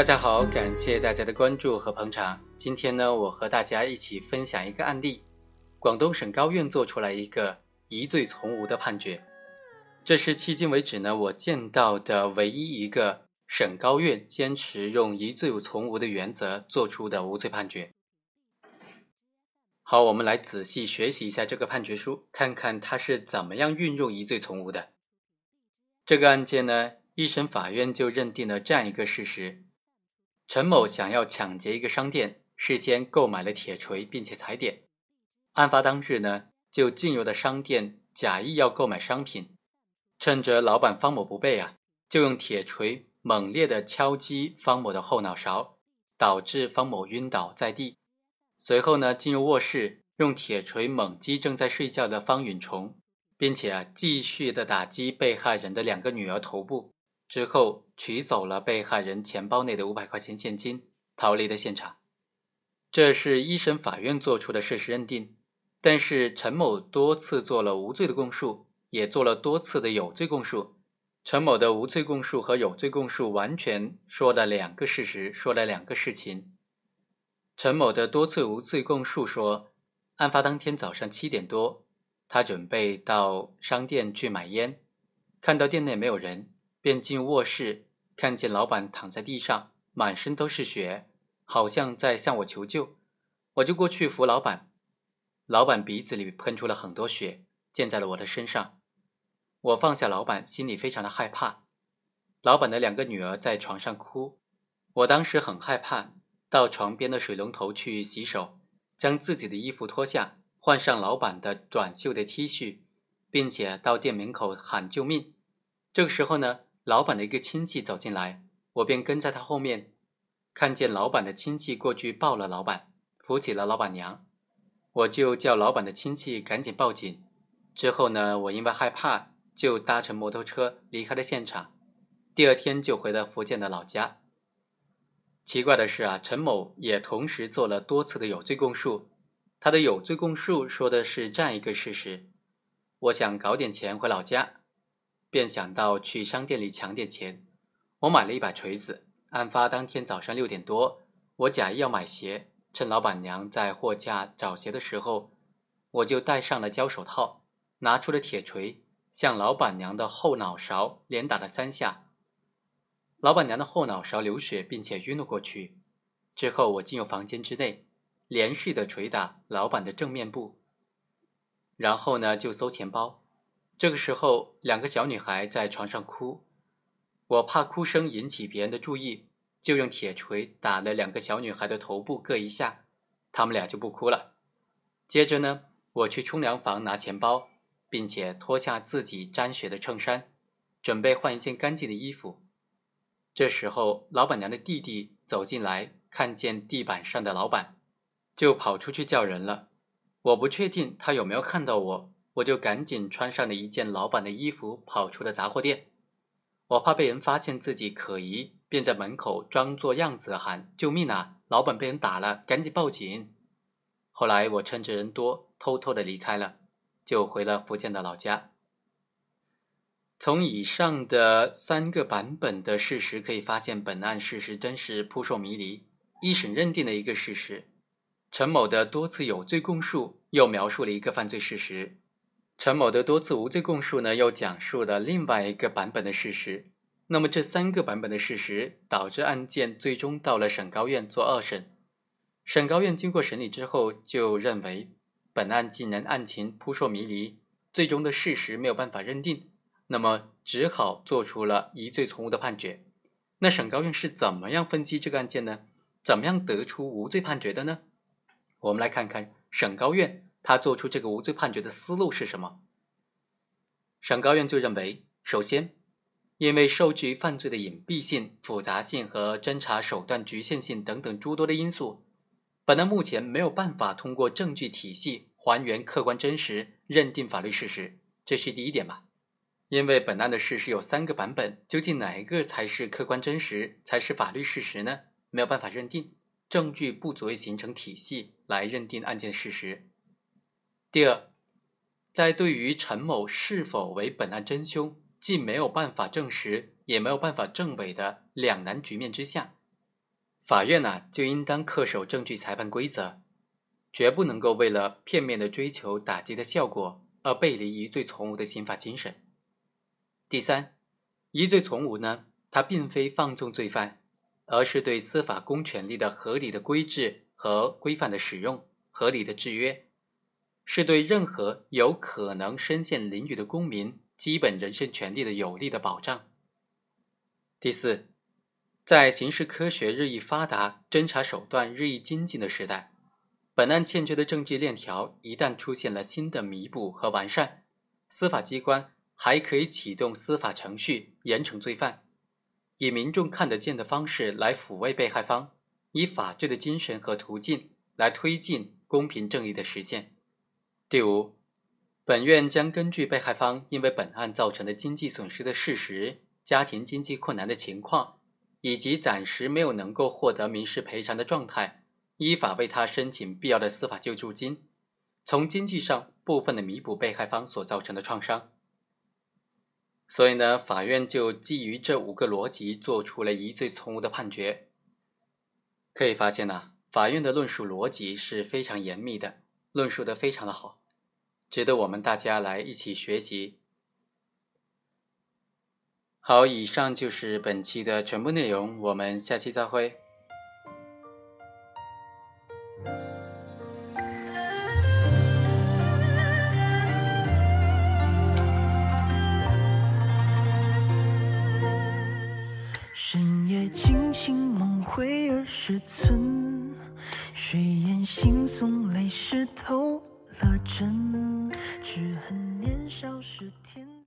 大家好，感谢大家的关注和捧场。今天呢，我和大家一起分享一个案例：广东省高院做出来一个疑罪从无的判决。这是迄今为止呢我见到的唯一一个省高院坚持用疑罪从无的原则做出的无罪判决。好，我们来仔细学习一下这个判决书，看看它是怎么样运用疑罪从无的。这个案件呢，一审法院就认定了这样一个事实：陈某想要抢劫一个商店，事先购买了铁锤，并且踩点。案发当日呢，就进入了商店，假意要购买商品。趁着老板方某不备啊，就用铁锤猛烈地敲击方某的后脑勺，导致方某晕倒在地。随后呢，进入卧室，用铁锤猛击正在睡觉的方允崇，并且啊，继续的打击被害人的两个女儿头部。之后取走了被害人钱包内的五百块钱现金，逃离了现场。这是一审法院作出的事实认定，但是陈某多次做了无罪的供述。也做了多次的有罪供述，陈某的无罪供述和有罪供述完全说了两个事实，说了两个事情。陈某的多次无罪供述说，案发当天早上七点多，他准备到商店去买烟，看到店内没有人，便进卧室，看见老板躺在地上，满身都是血，好像在向我求救，我就过去扶老板，老板鼻子里喷出了很多血，溅在了我的身上。我放下老板，心里非常的害怕。老板的两个女儿在床上哭，我当时很害怕，到床边的水龙头去洗手，将自己的衣服脱下，换上老板的短袖的 T 恤，并且到店门口喊救命。这个时候呢，老板的一个亲戚走进来，我便跟在他后面，看见老板的亲戚过去抱了老板，扶起了老板娘，我就叫老板的亲戚赶紧报警。之后呢，我因为害怕。就搭乘摩托车离开了现场，第二天就回了福建的老家。奇怪的是啊，陈某也同时做了多次的有罪供述。他的有罪供述说的是这样一个事实：我想搞点钱回老家，便想到去商店里抢点钱。我买了一把锤子。案发当天早上六点多，我假意要买鞋，趁老板娘在货架找鞋的时候，我就戴上了胶手套，拿出了铁锤。向老板娘的后脑勺连打了三下，老板娘的后脑勺流血，并且晕了过去。之后，我进入房间之内，连续的捶打老板的正面部。然后呢，就搜钱包。这个时候，两个小女孩在床上哭，我怕哭声引起别人的注意，就用铁锤打了两个小女孩的头部各一下，她们俩就不哭了。接着呢，我去冲凉房拿钱包。并且脱下自己沾血的衬衫，准备换一件干净的衣服。这时候，老板娘的弟弟走进来，看见地板上的老板，就跑出去叫人了。我不确定他有没有看到我，我就赶紧穿上了一件老板的衣服，跑出了杂货店。我怕被人发现自己可疑，便在门口装作样子喊：“救命啊！老板被人打了，赶紧报警！”后来我趁着人多，偷偷的离开了。就回了福建的老家。从以上的三个版本的事实可以发现，本案事实真是扑朔迷离。一审认定了一个事实，陈某的多次有罪供述又描述了一个犯罪事实，陈某的多次无罪供述呢又讲述了另外一个版本的事实。那么这三个版本的事实导致案件最终到了省高院做二审。省高院经过审理之后就认为。本案既然案情扑朔迷离，最终的事实没有办法认定，那么只好做出了疑罪从无的判决。那省高院是怎么样分析这个案件呢？怎么样得出无罪判决的呢？我们来看看省高院他做出这个无罪判决的思路是什么。省高院就认为，首先，因为受制于犯罪的隐蔽性、复杂性和侦查手段局限性等等诸多的因素。本案目前没有办法通过证据体系还原客观真实，认定法律事实，这是第一点吧？因为本案的事实有三个版本，究竟哪一个才是客观真实，才是法律事实呢？没有办法认定，证据不足以形成体系来认定案件事实。第二，在对于陈某是否为本案真凶，既没有办法证实，也没有办法证伪的两难局面之下。法院呢就应当恪守证据裁判规则，绝不能够为了片面的追求打击的效果而背离疑罪从无的刑法精神。第三，疑罪从无呢，它并非放纵罪犯，而是对司法公权力的合理的规制和规范的使用，合理的制约，是对任何有可能身陷囹圄的公民基本人身权利的有力的保障。第四，在刑事科学日益发达、侦查手段日益精进的时代，本案欠缺的证据链条一旦出现了新的弥补和完善，司法机关。还可以启动司法程序严惩罪犯，以民众看得见的方式来抚慰被害方，以法治的精神和途径来推进公平正义的实现。第五，本院将根据被害方因为本案造成的经济损失的事实、家庭经济困难的情况，以及暂时没有能够获得民事赔偿的状态，依法为他申请必要的司法救助金，从经济上部分的弥补被害方所造成的创伤。所以呢，法院就基于这五个逻辑做出了疑罪从无的判决。可以发现呢，法院的论述逻辑是非常严密的，论述的非常的好，值得我们大家来一起学习。好，以上就是本期的全部内容，我们下期再会。是寸，睡眼惺忪，泪湿透了枕，只恨年少时天。